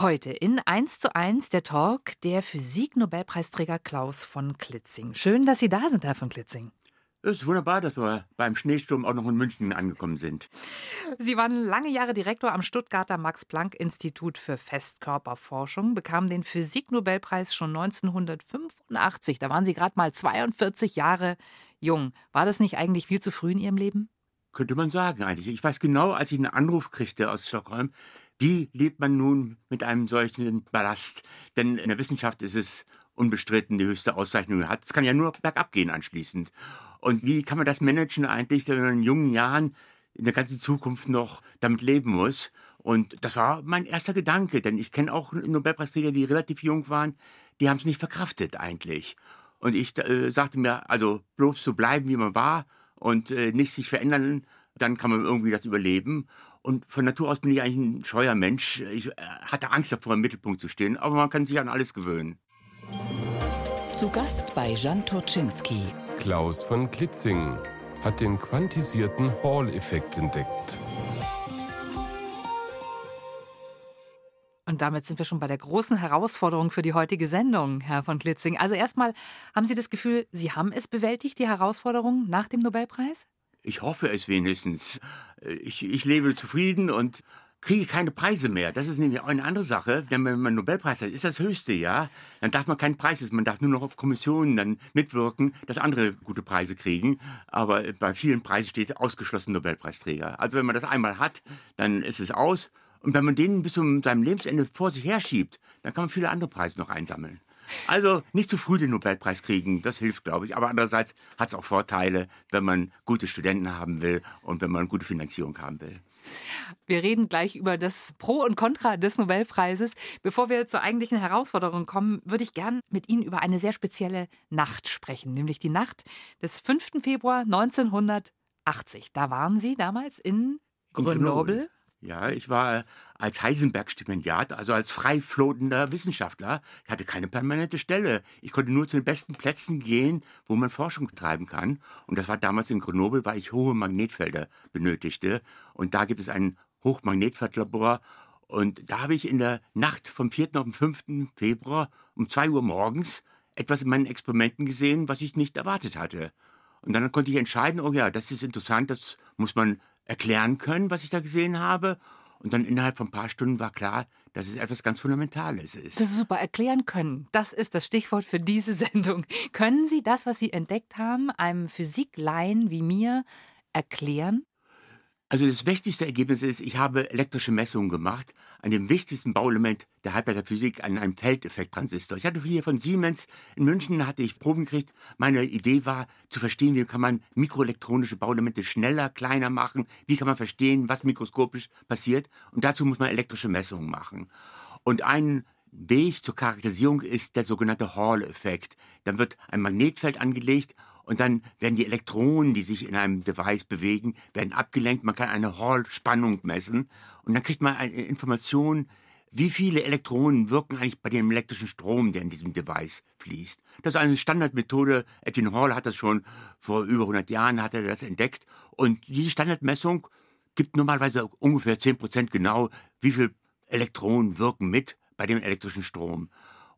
Heute in 1 zu 1 der Talk der Physik-Nobelpreisträger Klaus von Klitzing. Schön, dass Sie da sind, Herr von Klitzing. Es ist wunderbar, dass wir beim Schneesturm auch noch in München angekommen sind. Sie waren lange Jahre Direktor am Stuttgarter Max-Planck-Institut für Festkörperforschung, bekamen den Physik-Nobelpreis schon 1985. Da waren Sie gerade mal 42 Jahre jung. War das nicht eigentlich viel zu früh in Ihrem Leben? Könnte man sagen eigentlich. Ich weiß genau, als ich einen Anruf kriegte aus Stockholm, wie lebt man nun mit einem solchen Ballast? Denn in der Wissenschaft ist es unbestritten die höchste Auszeichnung hat. Es kann ja nur bergab gehen anschließend. Und wie kann man das managen eigentlich, wenn man in jungen Jahren in der ganzen Zukunft noch damit leben muss? Und das war mein erster Gedanke, denn ich kenne auch Nobelpreisträger, die relativ jung waren, die haben es nicht verkraftet eigentlich. Und ich äh, sagte mir, also bloß so bleiben, wie man war und äh, nicht sich verändern, dann kann man irgendwie das überleben. Und von Natur aus bin ich eigentlich ein scheuer Mensch. Ich äh, hatte Angst davor, im Mittelpunkt zu stehen, aber man kann sich an alles gewöhnen. Zu Gast bei Jan Turczynski. Klaus von Klitzing hat den quantisierten Hall-Effekt entdeckt. Und damit sind wir schon bei der großen Herausforderung für die heutige Sendung, Herr von Klitzing. Also erstmal, haben Sie das Gefühl, Sie haben es bewältigt, die Herausforderung nach dem Nobelpreis? Ich hoffe es wenigstens. Ich, ich lebe zufrieden und kriege keine Preise mehr. Das ist nämlich auch eine andere Sache. Denn wenn man einen Nobelpreis hat, ist das höchste, ja. Dann darf man keinen Preis, man darf nur noch auf Kommissionen dann mitwirken, dass andere gute Preise kriegen. Aber bei vielen Preisen steht ausgeschlossen Nobelpreisträger. Also wenn man das einmal hat, dann ist es aus. Und wenn man den bis zu seinem Lebensende vor sich herschiebt, dann kann man viele andere Preise noch einsammeln. Also nicht zu früh den Nobelpreis kriegen, das hilft, glaube ich. Aber andererseits hat es auch Vorteile, wenn man gute Studenten haben will und wenn man gute Finanzierung haben will. Wir reden gleich über das Pro und Contra des Nobelpreises. Bevor wir zur eigentlichen Herausforderung kommen, würde ich gern mit Ihnen über eine sehr spezielle Nacht sprechen, nämlich die Nacht des 5. Februar 1980. Da waren Sie damals in Grenoble. Ja, ich war als Heisenberg-Stipendiat, also als frei floatender Wissenschaftler. Ich hatte keine permanente Stelle. Ich konnte nur zu den besten Plätzen gehen, wo man Forschung treiben kann. Und das war damals in Grenoble, weil ich hohe Magnetfelder benötigte. Und da gibt es ein Hochmagnetfeldlabor. Und da habe ich in der Nacht vom 4. auf den 5. Februar um 2 Uhr morgens etwas in meinen Experimenten gesehen, was ich nicht erwartet hatte. Und dann konnte ich entscheiden, oh ja, das ist interessant, das muss man erklären können, was ich da gesehen habe. Und dann innerhalb von ein paar Stunden war klar, dass es etwas ganz Fundamentales ist. Das ist super. Erklären können. Das ist das Stichwort für diese Sendung. Können Sie das, was Sie entdeckt haben, einem Physikleien wie mir erklären? Also das wichtigste Ergebnis ist, ich habe elektrische Messungen gemacht an dem wichtigsten Bauelement der Halbleiterphysik, an einem Feldeffekttransistor. Ich hatte hier von Siemens in München, hatte ich Proben gekriegt. Meine Idee war zu verstehen, wie kann man mikroelektronische Bauelemente schneller, kleiner machen, wie kann man verstehen, was mikroskopisch passiert. Und dazu muss man elektrische Messungen machen. Und ein Weg zur Charakterisierung ist der sogenannte Hall-Effekt. Dann wird ein Magnetfeld angelegt und dann werden die Elektronen, die sich in einem Device bewegen, werden abgelenkt. Man kann eine Hall-Spannung messen und dann kriegt man eine Information, wie viele Elektronen wirken eigentlich bei dem elektrischen Strom, der in diesem Device fließt. Das ist eine Standardmethode. Edwin Hall hat das schon vor über 100 Jahren hat er das entdeckt. Und diese Standardmessung gibt normalerweise ungefähr 10 Prozent genau, wie viele Elektronen wirken mit bei dem elektrischen Strom.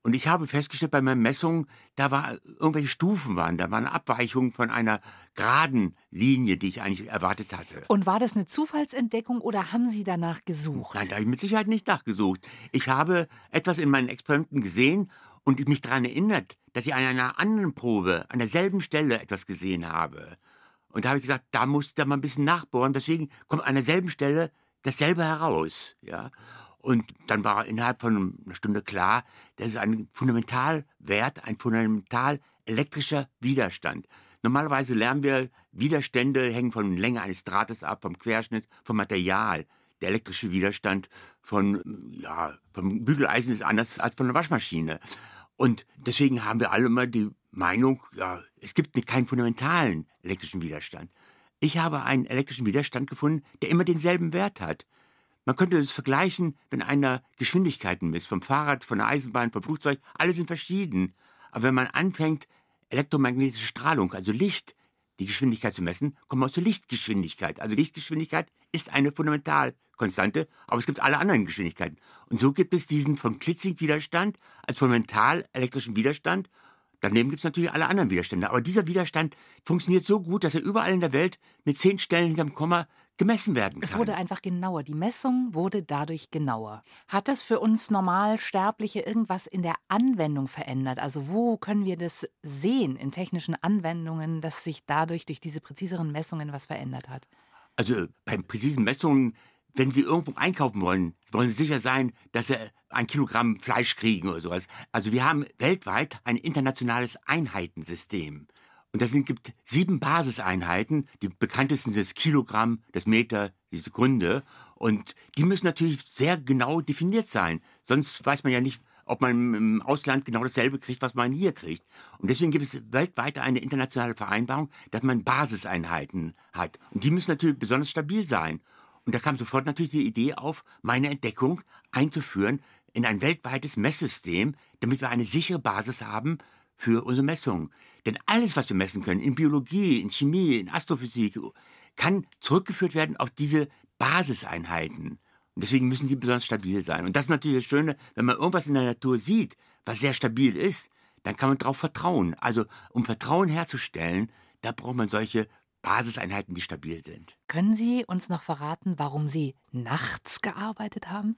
Und ich habe festgestellt bei meinen Messungen, da war irgendwelche Stufen waren, da waren Abweichungen von einer geraden Linie, die ich eigentlich erwartet hatte. Und war das eine Zufallsentdeckung oder haben Sie danach gesucht? Nein, da habe ich mit Sicherheit nicht nachgesucht. Ich habe etwas in meinen Experimenten gesehen und mich daran erinnert, dass ich an einer anderen Probe, an derselben Stelle etwas gesehen habe. Und da habe ich gesagt, da muss ich da mal ein bisschen nachbohren. Deswegen kommt an derselben Stelle dasselbe heraus. Ja. Und dann war innerhalb von einer Stunde klar, das ist ein Fundamentalwert, ein fundamental elektrischer Widerstand. Normalerweise lernen wir, Widerstände hängen von der Länge eines Drahtes ab, vom Querschnitt, vom Material. Der elektrische Widerstand von, ja, vom Bügeleisen ist anders als von der Waschmaschine. Und deswegen haben wir alle immer die Meinung, ja, es gibt keinen fundamentalen elektrischen Widerstand. Ich habe einen elektrischen Widerstand gefunden, der immer denselben Wert hat. Man könnte es vergleichen, wenn einer Geschwindigkeiten misst, vom Fahrrad, von der Eisenbahn, vom Flugzeug, alle sind verschieden. Aber wenn man anfängt, elektromagnetische Strahlung, also Licht, die Geschwindigkeit zu messen, kommen aus der Lichtgeschwindigkeit. Also Lichtgeschwindigkeit ist eine Fundamentalkonstante, aber es gibt alle anderen Geschwindigkeiten. Und so gibt es diesen von Klitzing-Widerstand als fundamental elektrischen Widerstand. Daneben gibt es natürlich alle anderen Widerstände. Aber dieser Widerstand funktioniert so gut, dass er überall in der Welt mit zehn Stellen hinterm Komma gemessen werden kann. Es wurde einfach genauer. Die Messung wurde dadurch genauer. Hat das für uns Normalsterbliche irgendwas in der Anwendung verändert? Also wo können wir das sehen in technischen Anwendungen, dass sich dadurch durch diese präziseren Messungen was verändert hat? Also bei präzisen Messungen, wenn Sie irgendwo einkaufen wollen, wollen Sie sicher sein, dass Sie ein Kilogramm Fleisch kriegen oder sowas. Also wir haben weltweit ein internationales Einheitensystem. Und das sind, gibt sieben Basiseinheiten. Die bekanntesten sind das Kilogramm, das Meter, die Sekunde. Und die müssen natürlich sehr genau definiert sein. Sonst weiß man ja nicht, ob man im Ausland genau dasselbe kriegt, was man hier kriegt. Und deswegen gibt es weltweit eine internationale Vereinbarung, dass man Basiseinheiten hat. Und die müssen natürlich besonders stabil sein. Und da kam sofort natürlich die Idee auf, meine Entdeckung einzuführen in ein weltweites Messsystem, damit wir eine sichere Basis haben für unsere Messungen. Denn alles, was wir messen können, in Biologie, in Chemie, in Astrophysik, kann zurückgeführt werden auf diese Basiseinheiten. Und deswegen müssen die besonders stabil sein. Und das ist natürlich das Schöne, wenn man irgendwas in der Natur sieht, was sehr stabil ist, dann kann man darauf vertrauen. Also um Vertrauen herzustellen, da braucht man solche Basiseinheiten, die stabil sind. Können Sie uns noch verraten, warum Sie nachts gearbeitet haben?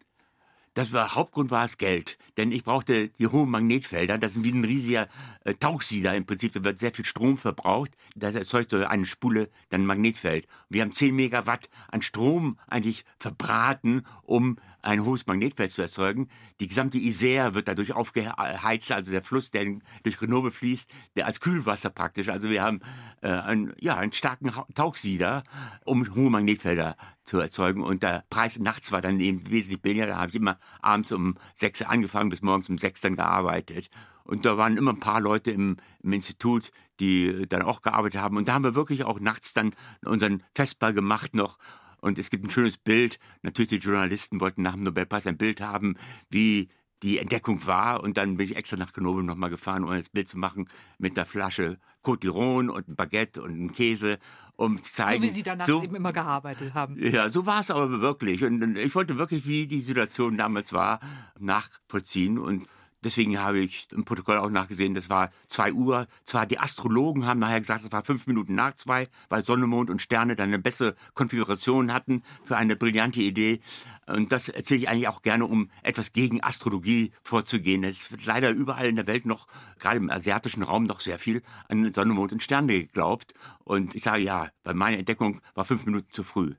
Das war Hauptgrund war das Geld, denn ich brauchte die hohen Magnetfelder. Das ist wie ein riesiger äh, Tauchsieder im Prinzip. Da wird sehr viel Strom verbraucht. Das erzeugt so eine Spule dann ein Magnetfeld. Wir haben 10 Megawatt an Strom eigentlich verbraten, um ein hohes Magnetfeld zu erzeugen. Die gesamte Isère wird dadurch aufgeheizt, also der Fluss, der durch Grenoble fließt, der als Kühlwasser praktisch. Also wir haben äh, einen, ja, einen starken Tauchsieder, um hohe Magnetfelder zu erzeugen. Und der Preis nachts war dann eben wesentlich billiger. Da habe ich immer abends um sechs angefangen, bis morgens um sechs dann gearbeitet. Und da waren immer ein paar Leute im, im, Institut, die dann auch gearbeitet haben. Und da haben wir wirklich auch nachts dann unseren Festball gemacht noch und es gibt ein schönes Bild. Natürlich, die Journalisten wollten nach dem Nobelpreis ein Bild haben, wie die Entdeckung war. Und dann bin ich extra nach Grenoble nochmal gefahren, um das Bild zu machen mit einer Flasche Côte d'Iron und ein Baguette und einem Käse, um zu zeigen. So wie Sie danach so, eben immer gearbeitet haben. Ja, so war es aber wirklich. Und ich wollte wirklich, wie die Situation damals war, nachvollziehen. Und Deswegen habe ich im Protokoll auch nachgesehen, das war zwei Uhr. Zwar die Astrologen haben nachher gesagt, es war fünf Minuten nach zwei, weil Sonne, Mond und Sterne dann eine bessere Konfiguration hatten für eine brillante Idee. Und das erzähle ich eigentlich auch gerne, um etwas gegen Astrologie vorzugehen. Es wird leider überall in der Welt noch, gerade im asiatischen Raum, noch sehr viel an Sonne, Mond und Sterne geglaubt. Und ich sage ja, bei meiner Entdeckung war fünf Minuten zu früh.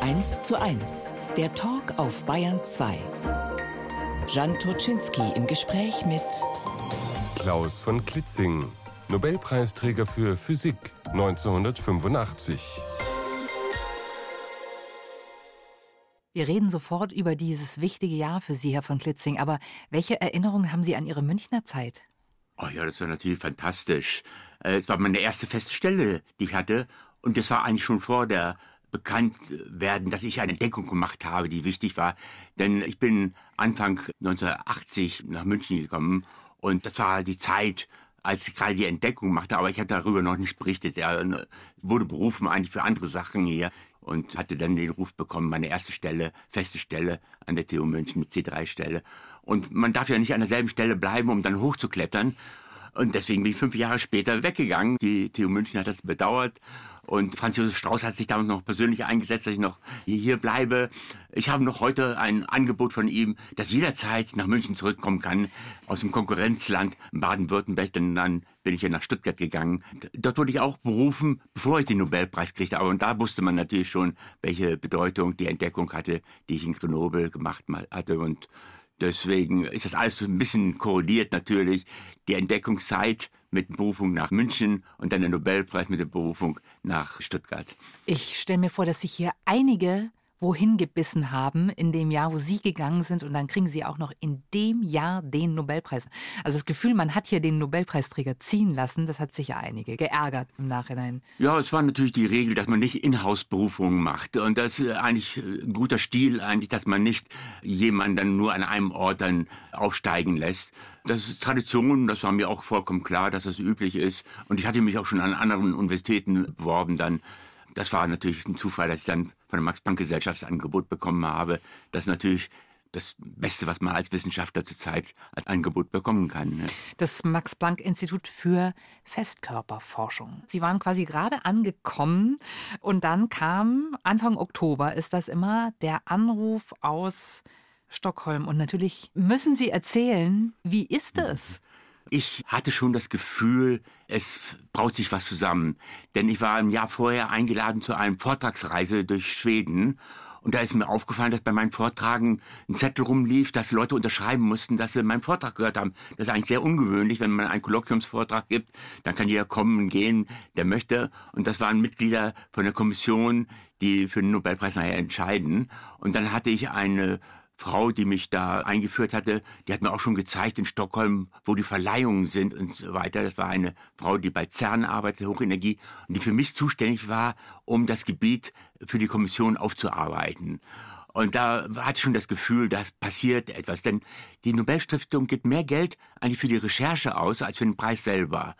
1 zu 1. Der Talk auf Bayern 2. Jan Turczynski im Gespräch mit Klaus von Klitzing, Nobelpreisträger für Physik 1985. Wir reden sofort über dieses wichtige Jahr für Sie, Herr von Klitzing. Aber welche Erinnerungen haben Sie an Ihre Münchner Zeit? Oh ja, das war natürlich fantastisch. Äh, es war meine erste feste Stelle, die ich hatte. Und das war eigentlich schon vor der bekannt werden, dass ich eine Entdeckung gemacht habe, die wichtig war. Denn ich bin Anfang 1980 nach München gekommen und das war die Zeit, als ich gerade die Entdeckung machte, aber ich hatte darüber noch nicht berichtet. Er wurde berufen eigentlich für andere Sachen hier und hatte dann den Ruf bekommen, meine erste Stelle, feste Stelle an der TU München, eine C3-Stelle. Und man darf ja nicht an derselben Stelle bleiben, um dann hochzuklettern. Und deswegen bin ich fünf Jahre später weggegangen. Die TU München hat das bedauert und Franz Josef Strauß hat sich damals noch persönlich eingesetzt, dass ich noch hier bleibe. Ich habe noch heute ein Angebot von ihm, dass jederzeit nach München zurückkommen kann, aus dem Konkurrenzland Baden-Württemberg, denn dann bin ich ja nach Stuttgart gegangen. Dort wurde ich auch berufen, bevor ich den Nobelpreis kriegte. Aber und da wusste man natürlich schon, welche Bedeutung die Entdeckung hatte, die ich in Grenoble gemacht hatte. Und deswegen ist das alles ein bisschen korreliert natürlich. Die Entdeckungszeit mit Berufung nach München und dann der Nobelpreis mit der Berufung nach Stuttgart. Ich stelle mir vor, dass sich hier einige wohin gebissen haben in dem Jahr, wo Sie gegangen sind und dann kriegen Sie auch noch in dem Jahr den Nobelpreis. Also das Gefühl, man hat hier den Nobelpreisträger ziehen lassen, das hat sicher einige geärgert im Nachhinein. Ja, es war natürlich die Regel, dass man nicht Inhouse-Berufungen macht und das ist eigentlich ein guter Stil eigentlich, dass man nicht jemanden nur an einem Ort dann aufsteigen lässt. Das ist Tradition, das war mir auch vollkommen klar, dass das üblich ist und ich hatte mich auch schon an anderen Universitäten beworben dann das war natürlich ein Zufall, dass ich dann von der Max-Planck-Gesellschaft das Angebot bekommen habe. Das natürlich das Beste, was man als Wissenschaftler zurzeit als Angebot bekommen kann. Ne? Das Max-Planck-Institut für Festkörperforschung. Sie waren quasi gerade angekommen und dann kam Anfang Oktober, ist das immer, der Anruf aus Stockholm. Und natürlich müssen Sie erzählen, wie ist es? Ich hatte schon das Gefühl, es braut sich was zusammen. Denn ich war ein Jahr vorher eingeladen zu einem Vortragsreise durch Schweden. Und da ist mir aufgefallen, dass bei meinen Vortragen ein Zettel rumlief, dass Leute unterschreiben mussten, dass sie meinen Vortrag gehört haben. Das ist eigentlich sehr ungewöhnlich, wenn man einen Kolloquiumsvortrag gibt. Dann kann jeder kommen und gehen, der möchte. Und das waren Mitglieder von der Kommission, die für den Nobelpreis nachher entscheiden. Und dann hatte ich eine Frau, die mich da eingeführt hatte, die hat mir auch schon gezeigt in Stockholm, wo die Verleihungen sind und so weiter. Das war eine Frau, die bei CERN arbeitet, Hochenergie, und die für mich zuständig war, um das Gebiet für die Kommission aufzuarbeiten. Und da hatte ich schon das Gefühl, dass passiert etwas. Denn die Nobelstiftung gibt mehr Geld eigentlich für die Recherche aus, als für den Preis selber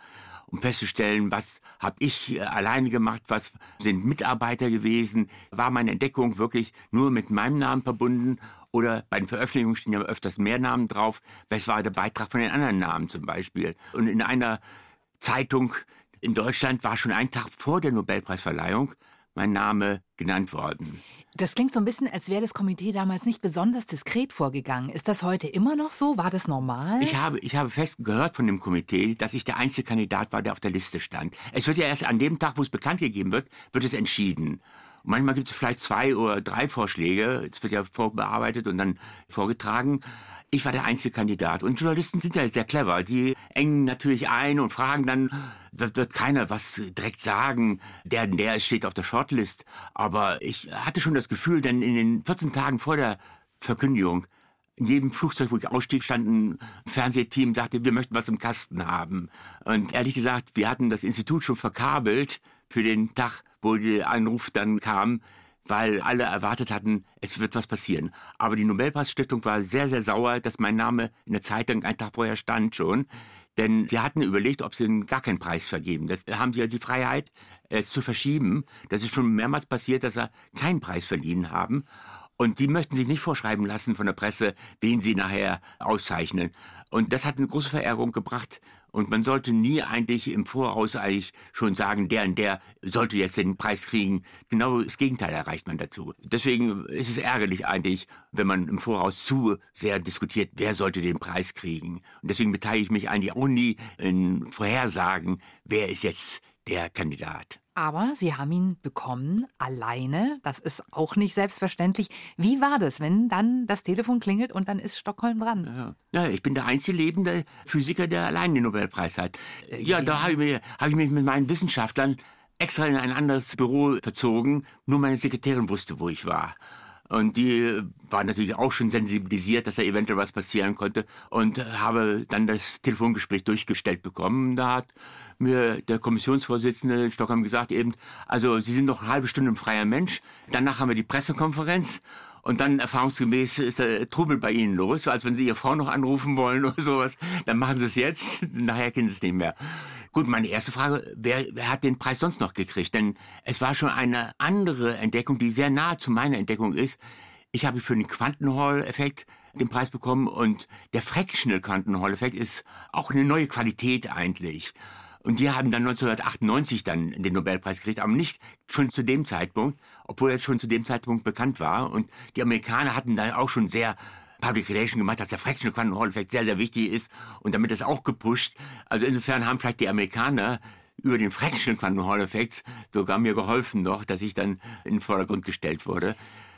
um festzustellen, was habe ich äh, alleine gemacht, was sind Mitarbeiter gewesen, war meine Entdeckung wirklich nur mit meinem Namen verbunden oder bei den Veröffentlichungen stehen ja öfters mehr Namen drauf. Was war der Beitrag von den anderen Namen zum Beispiel? Und in einer Zeitung in Deutschland war schon ein Tag vor der Nobelpreisverleihung mein Name genannt worden. Das klingt so ein bisschen, als wäre das Komitee damals nicht besonders diskret vorgegangen. Ist das heute immer noch so? War das normal? Ich habe, ich habe fest gehört von dem Komitee, dass ich der einzige Kandidat war, der auf der Liste stand. Es wird ja erst an dem Tag, wo es bekannt gegeben wird, wird es entschieden. Manchmal gibt es vielleicht zwei oder drei Vorschläge. Es wird ja vorbearbeitet und dann vorgetragen. Ich war der einzige Kandidat. Und Journalisten sind ja sehr clever. Die engen natürlich ein und fragen dann, wird, wird keiner was direkt sagen. Der, der steht auf der Shortlist. Aber ich hatte schon das Gefühl, denn in den 14 Tagen vor der Verkündigung, in jedem Flugzeug, wo ich ausstieg, stand ein Fernsehteam, sagte, wir möchten was im Kasten haben. Und ehrlich gesagt, wir hatten das Institut schon verkabelt für den Tag, wo der Anruf dann kam, weil alle erwartet hatten, es wird was passieren. Aber die Nobelpreisstiftung war sehr, sehr sauer, dass mein Name in der Zeitung einen Tag vorher stand schon. Denn sie hatten überlegt, ob sie gar keinen Preis vergeben. Das haben sie ja die Freiheit, es zu verschieben. Das ist schon mehrmals passiert, dass sie keinen Preis verliehen haben. Und die möchten sich nicht vorschreiben lassen von der Presse, wen sie nachher auszeichnen. Und das hat eine große Verärgerung gebracht. Und man sollte nie eigentlich im Voraus eigentlich schon sagen, der und der sollte jetzt den Preis kriegen. Genau das Gegenteil erreicht man dazu. Deswegen ist es ärgerlich eigentlich, wenn man im Voraus zu sehr diskutiert, wer sollte den Preis kriegen. Und deswegen beteilige ich mich eigentlich auch nie in Vorhersagen, wer ist jetzt der Kandidat. Aber Sie haben ihn bekommen, alleine. Das ist auch nicht selbstverständlich. Wie war das, wenn dann das Telefon klingelt und dann ist Stockholm dran? Ja, ja ich bin der einzige lebende Physiker, der allein den Nobelpreis hat. Ja, da habe ich, hab ich mich mit meinen Wissenschaftlern extra in ein anderes Büro verzogen. Nur meine Sekretärin wusste, wo ich war. Und die war natürlich auch schon sensibilisiert, dass da eventuell was passieren konnte. Und habe dann das Telefongespräch durchgestellt bekommen. Da hat mir der Kommissionsvorsitzende in Stockholm gesagt eben, also Sie sind noch eine halbe Stunde ein freier Mensch. Danach haben wir die Pressekonferenz. Und dann erfahrungsgemäß ist der Trubel bei Ihnen los, als wenn Sie Ihre Frau noch anrufen wollen oder sowas. Dann machen Sie es jetzt, nachher kennen Sie es nicht mehr. Gut, meine erste Frage, wer, wer hat den Preis sonst noch gekriegt? Denn es war schon eine andere Entdeckung, die sehr nahe zu meiner Entdeckung ist. Ich habe für den Quantenhall-Effekt den Preis bekommen und der Fractional Quantenhall-Effekt ist auch eine neue Qualität eigentlich. Und die haben dann 1998 dann den Nobelpreis gekriegt, aber nicht schon zu dem Zeitpunkt, obwohl er schon zu dem Zeitpunkt bekannt war. Und die Amerikaner hatten da auch schon sehr Public Relation gemacht, dass der Fractional Quantum Hall Effekt sehr, sehr wichtig ist und damit ist auch gepusht. Also insofern haben vielleicht die Amerikaner über den Fractional Quantum Hall Effekt sogar mir geholfen noch, dass ich dann in den Vordergrund gestellt wurde.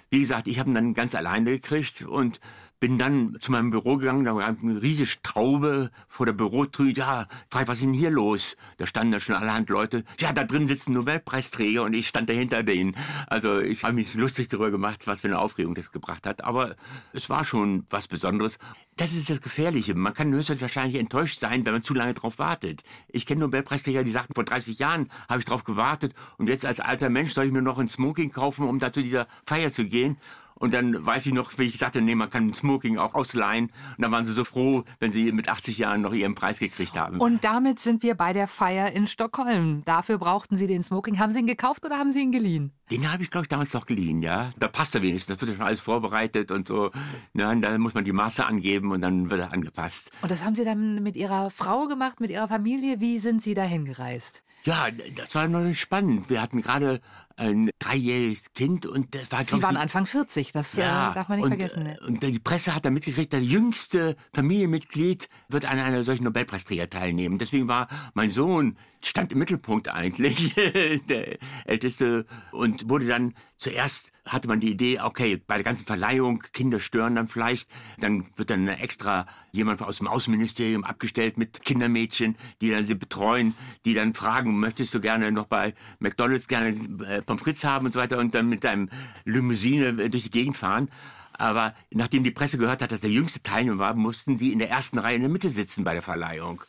Wie gesagt, ich habe ihn dann ganz alleine gekriegt und bin dann zu meinem Büro gegangen, da war eine riesige Traube vor der Bürotür. Ja, frag, was ist denn hier los? Da standen da schon allerhand Leute. Ja, da drin sitzen Nobelpreisträger und ich stand dahinter denen. Also ich habe mich lustig darüber gemacht, was für eine Aufregung das gebracht hat. Aber es war schon was Besonderes. Das ist das Gefährliche. Man kann höchstwahrscheinlich enttäuscht sein, wenn man zu lange drauf wartet. Ich kenne Nobelpreisträger, die sagten, vor 30 Jahren habe ich drauf gewartet und jetzt als alter Mensch soll ich mir noch ein Smoking kaufen, um da zu dieser Feier zu gehen. Und dann weiß ich noch, wie ich sagte, nee, man kann Smoking auch ausleihen. Und dann waren sie so froh, wenn sie mit 80 Jahren noch ihren Preis gekriegt haben. Und damit sind wir bei der Feier in Stockholm. Dafür brauchten Sie den Smoking. Haben Sie ihn gekauft oder haben Sie ihn geliehen? Den habe ich, glaube ich, damals noch geliehen, ja. Da passt er wenigstens. Das wird ja schon alles vorbereitet und so. Ja, da muss man die Maße angeben und dann wird er angepasst. Und das haben Sie dann mit Ihrer Frau gemacht, mit Ihrer Familie? Wie sind Sie dahin gereist? Ja, das war noch spannend. Wir hatten gerade ein dreijähriges Kind und das war. Sie waren ich, Anfang 40, das ja, äh, darf man nicht und, vergessen. Ne? Und die Presse hat dann mitgekriegt, das jüngste Familienmitglied wird an einer solchen Nobelpreisträger teilnehmen. Deswegen war mein Sohn stand im Mittelpunkt eigentlich, der Älteste, und wurde dann zuerst hatte man die Idee, okay, bei der ganzen Verleihung, Kinder stören dann vielleicht, dann wird dann extra jemand aus dem Außenministerium abgestellt mit Kindermädchen, die dann sie betreuen, die dann fragen, möchtest du gerne noch bei McDonalds gerne äh, Pommes frites haben und so weiter und dann mit deinem Limousine durch die Gegend fahren. Aber nachdem die Presse gehört hat, dass der jüngste Teilnehmer war, mussten sie in der ersten Reihe in der Mitte sitzen bei der Verleihung.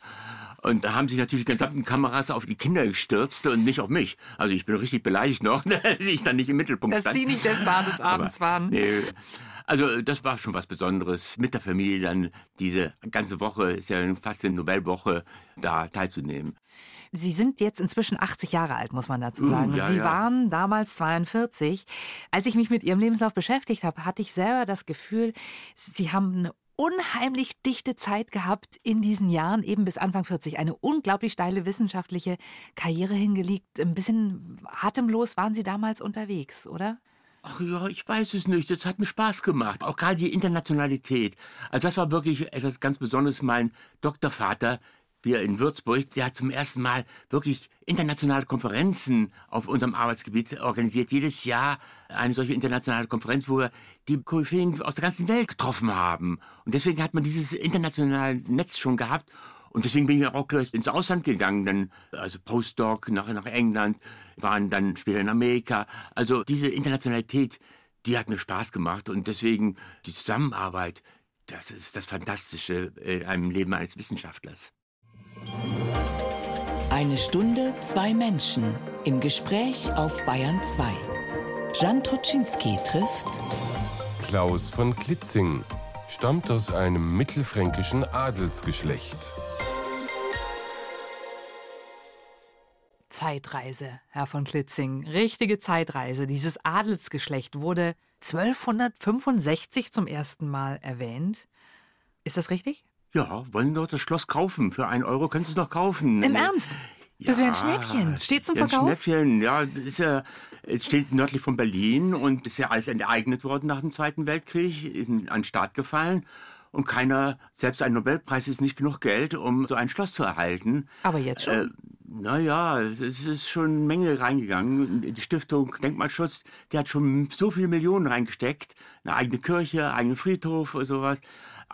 Und da haben sich natürlich die gesamten Kameras auf die Kinder gestürzt und nicht auf mich. Also ich bin richtig beleidigt noch, dass ich dann nicht im Mittelpunkt dass stand. Dass Sie nicht der Star des Abends Aber, waren. Nee. Also das war schon was Besonderes, mit der Familie dann diese ganze Woche, ist ja fast eine Nobelwoche, da teilzunehmen. Sie sind jetzt inzwischen 80 Jahre alt, muss man dazu sagen. Uh, ja, Sie ja. waren damals 42. Als ich mich mit Ihrem Lebenslauf beschäftigt habe, hatte ich selber das Gefühl, Sie haben eine unheimlich dichte Zeit gehabt in diesen Jahren, eben bis Anfang 40. Eine unglaublich steile wissenschaftliche Karriere hingelegt. Ein bisschen atemlos waren Sie damals unterwegs, oder? Ach ja, ich weiß es nicht. Das hat mir Spaß gemacht. Auch gerade die Internationalität. Also das war wirklich etwas ganz Besonderes. Mein Doktorvater, wir in Würzburg, der hat zum ersten Mal wirklich internationale Konferenzen auf unserem Arbeitsgebiet organisiert. Jedes Jahr eine solche internationale Konferenz, wo wir die Koryphäen aus der ganzen Welt getroffen haben. Und deswegen hat man dieses internationale Netz schon gehabt. Und deswegen bin ich auch gleich ins Ausland gegangen, dann also Postdoc nach, nach England, waren dann später in Amerika. Also diese Internationalität, die hat mir Spaß gemacht und deswegen die Zusammenarbeit, das ist das Fantastische in einem Leben eines Wissenschaftlers. Eine Stunde, zwei Menschen im Gespräch auf Bayern 2. Jan Toczynski trifft Klaus von Klitzing, stammt aus einem mittelfränkischen Adelsgeschlecht. Zeitreise, Herr von Klitzing, richtige Zeitreise. Dieses Adelsgeschlecht wurde 1265 zum ersten Mal erwähnt. Ist das richtig? Ja, wollen dort das Schloss kaufen. Für einen Euro können Sie es noch kaufen. Im Ernst? Das wäre ein Schnäppchen. Steht zum Verkauf? Ein Schnäppchen, ja. Ist ja, es steht nördlich von Berlin und ist ja alles enteignet worden nach dem Zweiten Weltkrieg, ist an den Staat gefallen. Und keiner, selbst ein Nobelpreis ist nicht genug Geld, um so ein Schloss zu erhalten. Aber jetzt schon? Äh, naja, es ist schon eine Menge reingegangen. Die Stiftung Denkmalschutz, die hat schon so viele Millionen reingesteckt. Eine eigene Kirche, eigenen Friedhof oder sowas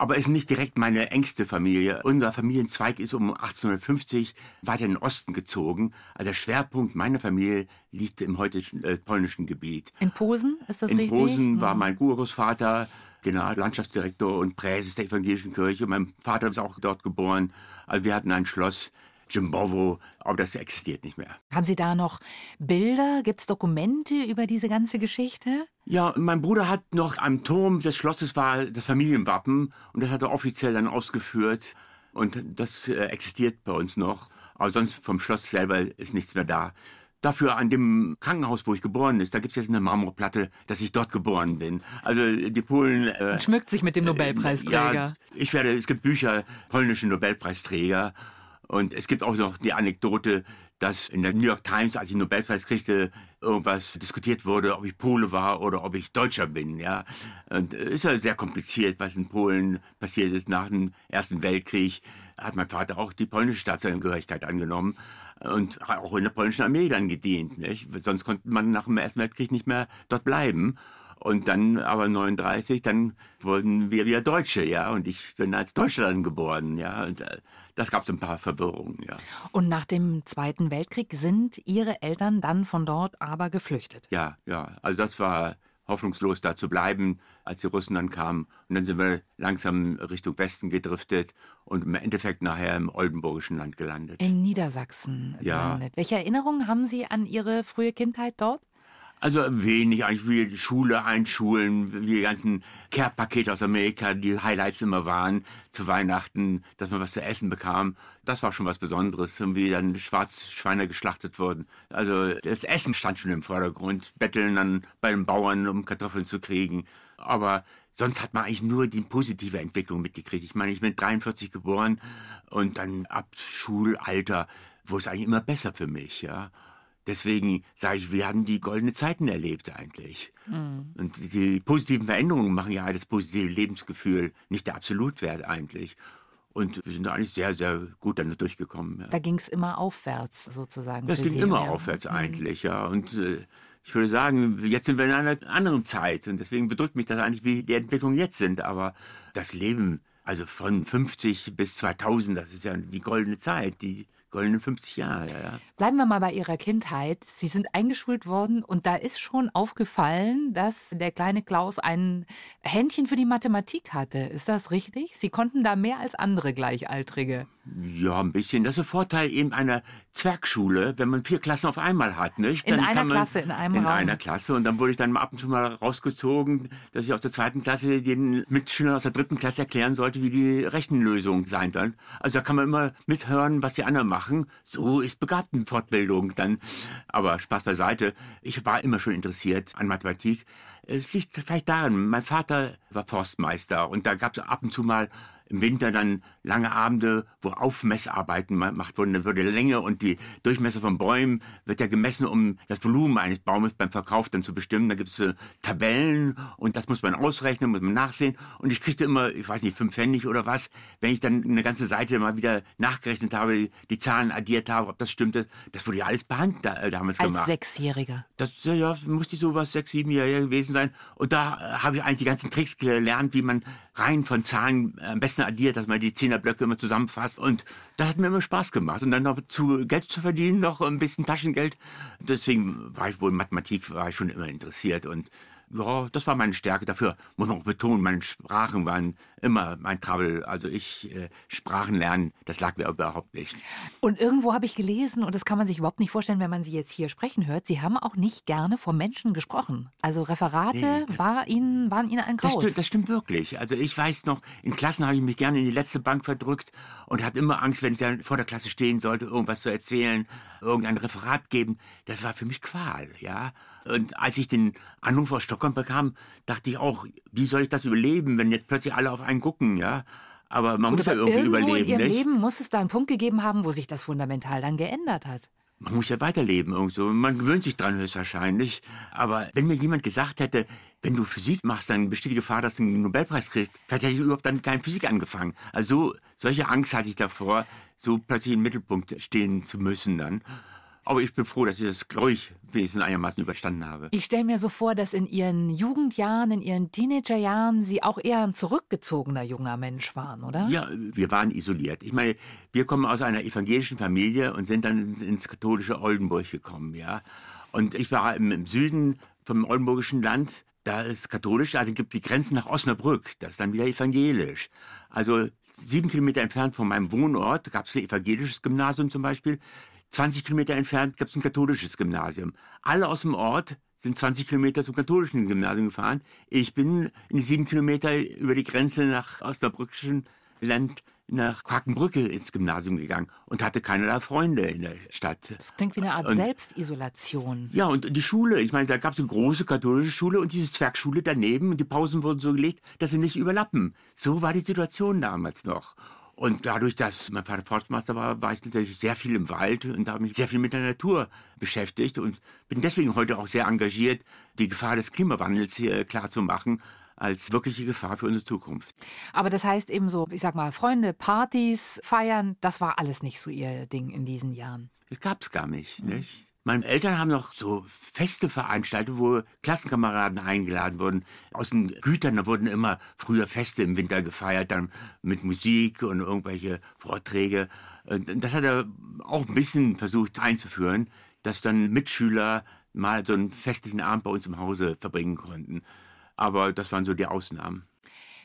aber ist nicht direkt meine engste Familie. Unser Familienzweig ist um 1850 weiter in den Osten gezogen. Also der Schwerpunkt meiner Familie liegt im heutigen äh, polnischen Gebiet. In Posen, ist das in richtig? In Posen war mein Urgroßvater Generallandschaftsdirektor und Präses der evangelischen Kirche. Mein Vater ist auch dort geboren. Also wir hatten ein Schloss Jimbovo, aber das existiert nicht mehr. Haben Sie da noch Bilder? Gibt es Dokumente über diese ganze Geschichte? Ja, mein Bruder hat noch am Turm des Schlosses war das Familienwappen und das hat er offiziell dann ausgeführt und das äh, existiert bei uns noch. Aber sonst vom Schloss selber ist nichts mehr da. Dafür an dem Krankenhaus, wo ich geboren ist, da gibt es jetzt eine Marmorplatte, dass ich dort geboren bin. Also die Polen... Äh, schmückt sich mit dem Nobelpreisträger. Ja, ich werde, es gibt Bücher, polnische Nobelpreisträger und es gibt auch noch die Anekdote, dass in der New York Times, als ich den Nobelpreis kriegte, irgendwas diskutiert wurde, ob ich Pole war oder ob ich Deutscher bin. Ja, und es ist ja sehr kompliziert, was in Polen passiert ist nach dem Ersten Weltkrieg. Hat mein Vater auch die polnische Staatsangehörigkeit angenommen und auch in der polnischen Armee dann gedient. Nicht? Sonst konnte man nach dem Ersten Weltkrieg nicht mehr dort bleiben. Und dann aber 39, dann wurden wir wieder Deutsche, ja. Und ich bin als Deutschland geboren, ja. Und äh, das gab es ein paar Verwirrungen, ja. Und nach dem Zweiten Weltkrieg sind Ihre Eltern dann von dort aber geflüchtet? Ja, ja. Also das war hoffnungslos da zu bleiben, als die Russen dann kamen. Und dann sind wir langsam Richtung Westen gedriftet und im Endeffekt nachher im Oldenburgischen Land gelandet. In Niedersachsen Ja. gelandet. Welche Erinnerungen haben Sie an Ihre frühe Kindheit dort? Also wenig, eigentlich wie die Schule einschulen, wie die ganzen Care-Pakete aus Amerika, die Highlights immer waren zu Weihnachten, dass man was zu essen bekam. Das war schon was Besonderes, wie dann Schwarzschweine geschlachtet wurden. Also das Essen stand schon im Vordergrund, betteln dann bei den Bauern, um Kartoffeln zu kriegen. Aber sonst hat man eigentlich nur die positive Entwicklung mitgekriegt. Ich meine, ich bin 43 geboren und dann ab Schulalter wurde es eigentlich immer besser für mich, ja. Deswegen sage ich, wir haben die goldene Zeiten erlebt eigentlich. Und die positiven Veränderungen machen ja das positive Lebensgefühl, nicht der Absolutwert eigentlich. Und wir sind da eigentlich sehr, sehr gut dann durchgekommen. Ja. Da ging es immer aufwärts sozusagen. Das ging Sie, immer ja. aufwärts eigentlich, ja. Und äh, ich würde sagen, jetzt sind wir in einer anderen Zeit und deswegen bedrückt mich das eigentlich, wie die Entwicklungen jetzt sind. Aber das Leben, also von 50 bis 2000, das ist ja die goldene Zeit, die goldenen 50 Jahre, ja. ja. Bleiben wir mal bei Ihrer Kindheit. Sie sind eingeschult worden und da ist schon aufgefallen, dass der kleine Klaus ein Händchen für die Mathematik hatte. Ist das richtig? Sie konnten da mehr als andere Gleichaltrige. Ja, ein bisschen. Das ist der Vorteil eben einer Zwergschule, wenn man vier Klassen auf einmal hat, nicht? In Dann einer kann man, Klasse, in einem In Raum. einer Klasse. Und dann wurde ich dann ab und zu mal rausgezogen, dass ich aus der zweiten Klasse den Mitschülern aus der dritten Klasse erklären sollte, wie die Rechenlösung sein soll. Also da kann man immer mithören, was die anderen machen. So ist Begabtenfortbildung dann. Aber Spaß beiseite. Ich war immer schon interessiert an Mathematik. Es liegt vielleicht daran, mein Vater war Forstmeister und da gab es ab und zu mal im Winter dann lange Abende, wo Aufmessarbeiten ma- gemacht wurden. Dann würde Länge und die Durchmesser von Bäumen wird ja gemessen, um das Volumen eines Baumes beim Verkauf dann zu bestimmen. Da gibt es äh, Tabellen und das muss man ausrechnen, muss man nachsehen. Und ich kriegte immer, ich weiß nicht, fünf Pfennig oder was, wenn ich dann eine ganze Seite mal wieder nachgerechnet habe, die Zahlen addiert habe, ob das stimmte. Das wurde ja alles per Hand da, äh, damals Als gemacht. Sechsjähriger. Das ja, ja, musste ich sowas sechs, sieben Jahre gewesen sein. Und da äh, habe ich eigentlich die ganzen Tricks gelernt, wie man rein von Zahlen äh, am besten addiert, dass man die Zehnerblöcke immer zusammenfasst. Und das hat mir immer Spaß gemacht. Und dann noch zu Geld zu verdienen, noch ein bisschen Taschengeld. Deswegen war ich wohl in Mathematik, war ich schon immer interessiert. Und ja, das war meine Stärke. Dafür muss man auch betonen, meine Sprachen waren immer mein Trouble. Also ich, äh, Sprachen lernen, das lag mir überhaupt nicht. Und irgendwo habe ich gelesen, und das kann man sich überhaupt nicht vorstellen, wenn man Sie jetzt hier sprechen hört, Sie haben auch nicht gerne vor Menschen gesprochen. Also Referate Nee, war Ihnen, waren Ihnen ein Das Graus. stimmt, das stimmt wirklich. Also ich weiß noch, in Klassen habe ich mich gerne in die letzte Bank verdrückt und hatte immer Angst, wenn ich dann vor der Klasse stehen sollte, irgendwas zu erzählen, irgendein Referat geben. Das war für mich Qual, ja. Und als ich den Anruf aus Stockholm bekam, dachte ich auch, wie soll ich das überleben, wenn jetzt plötzlich alle auf einen gucken, ja. Aber man muss ja aber irgendwie irgendwo in überleben, Ihrem nicht? Leben muss es da einen Punkt gegeben haben, wo sich das fundamental dann geändert hat. Man muss ja weiterleben irgendwo. Man gewöhnt sich dran höchstwahrscheinlich. Aber wenn mir jemand gesagt hätte, wenn du Physik machst, dann besteht die Gefahr, dass du einen Nobelpreis kriegst, vielleicht hätte ich überhaupt dann keine Physik angefangen. Also solche Angst hatte ich davor, so plötzlich im Mittelpunkt stehen zu müssen dann. Aber ich bin froh, dass ich das, glaube ich, wenigstens einigermaßen überstanden habe. Ich stelle mir so vor, dass in Ihren Jugendjahren, in Ihren Teenagerjahren Sie auch eher ein zurückgezogener junger Mensch waren, oder? Ja, wir waren isoliert. Ich meine, wir kommen aus einer evangelischen Familie und sind dann ins, katholische Oldenburg gekommen, ja. Und ich war im, im Süden vom oldenburgischen Land, da ist katholisch, also gibt die Grenzen nach Osnabrück, das ist dann wieder evangelisch. Also sieben Kilometer entfernt von meinem Wohnort gab es ein evangelisches Gymnasium zum Beispiel. 20 Kilometer entfernt gab es ein katholisches Gymnasium. Alle aus dem Ort sind 20 Kilometer zum katholischen Gymnasium gefahren. Ich bin in die sieben Kilometer über die Grenze nach Osnabrückischen Land nach Quakenbrücke ins Gymnasium gegangen und hatte keinerlei Freunde in der Stadt. Das klingt wie eine Art Und- Selbstisolation. Ja, und die Schule, ich meine, da gab es eine große katholische Schule und diese Zwergschule daneben und die Pausen wurden so gelegt, dass sie nicht überlappen. So war die Situation damals noch. Und dadurch, dass mein Vater Forstmeister war, war ich natürlich sehr viel im Wald und habe mich sehr viel mit der Natur beschäftigt und bin deswegen heute auch sehr engagiert, die Gefahr des Klimawandels hier klar zu machen als wirkliche Gefahr für unsere Zukunft. Aber das heißt eben so, ich sag mal, Freunde, Partys, Feiern, das war alles nicht so Ihr Ding in diesen Jahren. Das gab's gar nicht, nicht? Meine Eltern haben noch so Feste veranstaltet, wo Klassenkameraden eingeladen wurden. Aus den Gütern, da wurden immer früher Feste im Winter gefeiert, dann mit Musik und irgendwelche Vorträge. Das hat er auch ein bisschen versucht einzuführen, dass dann Mitschüler mal so einen festlichen Abend bei uns im Hause verbringen konnten. Aber das waren so die Ausnahmen.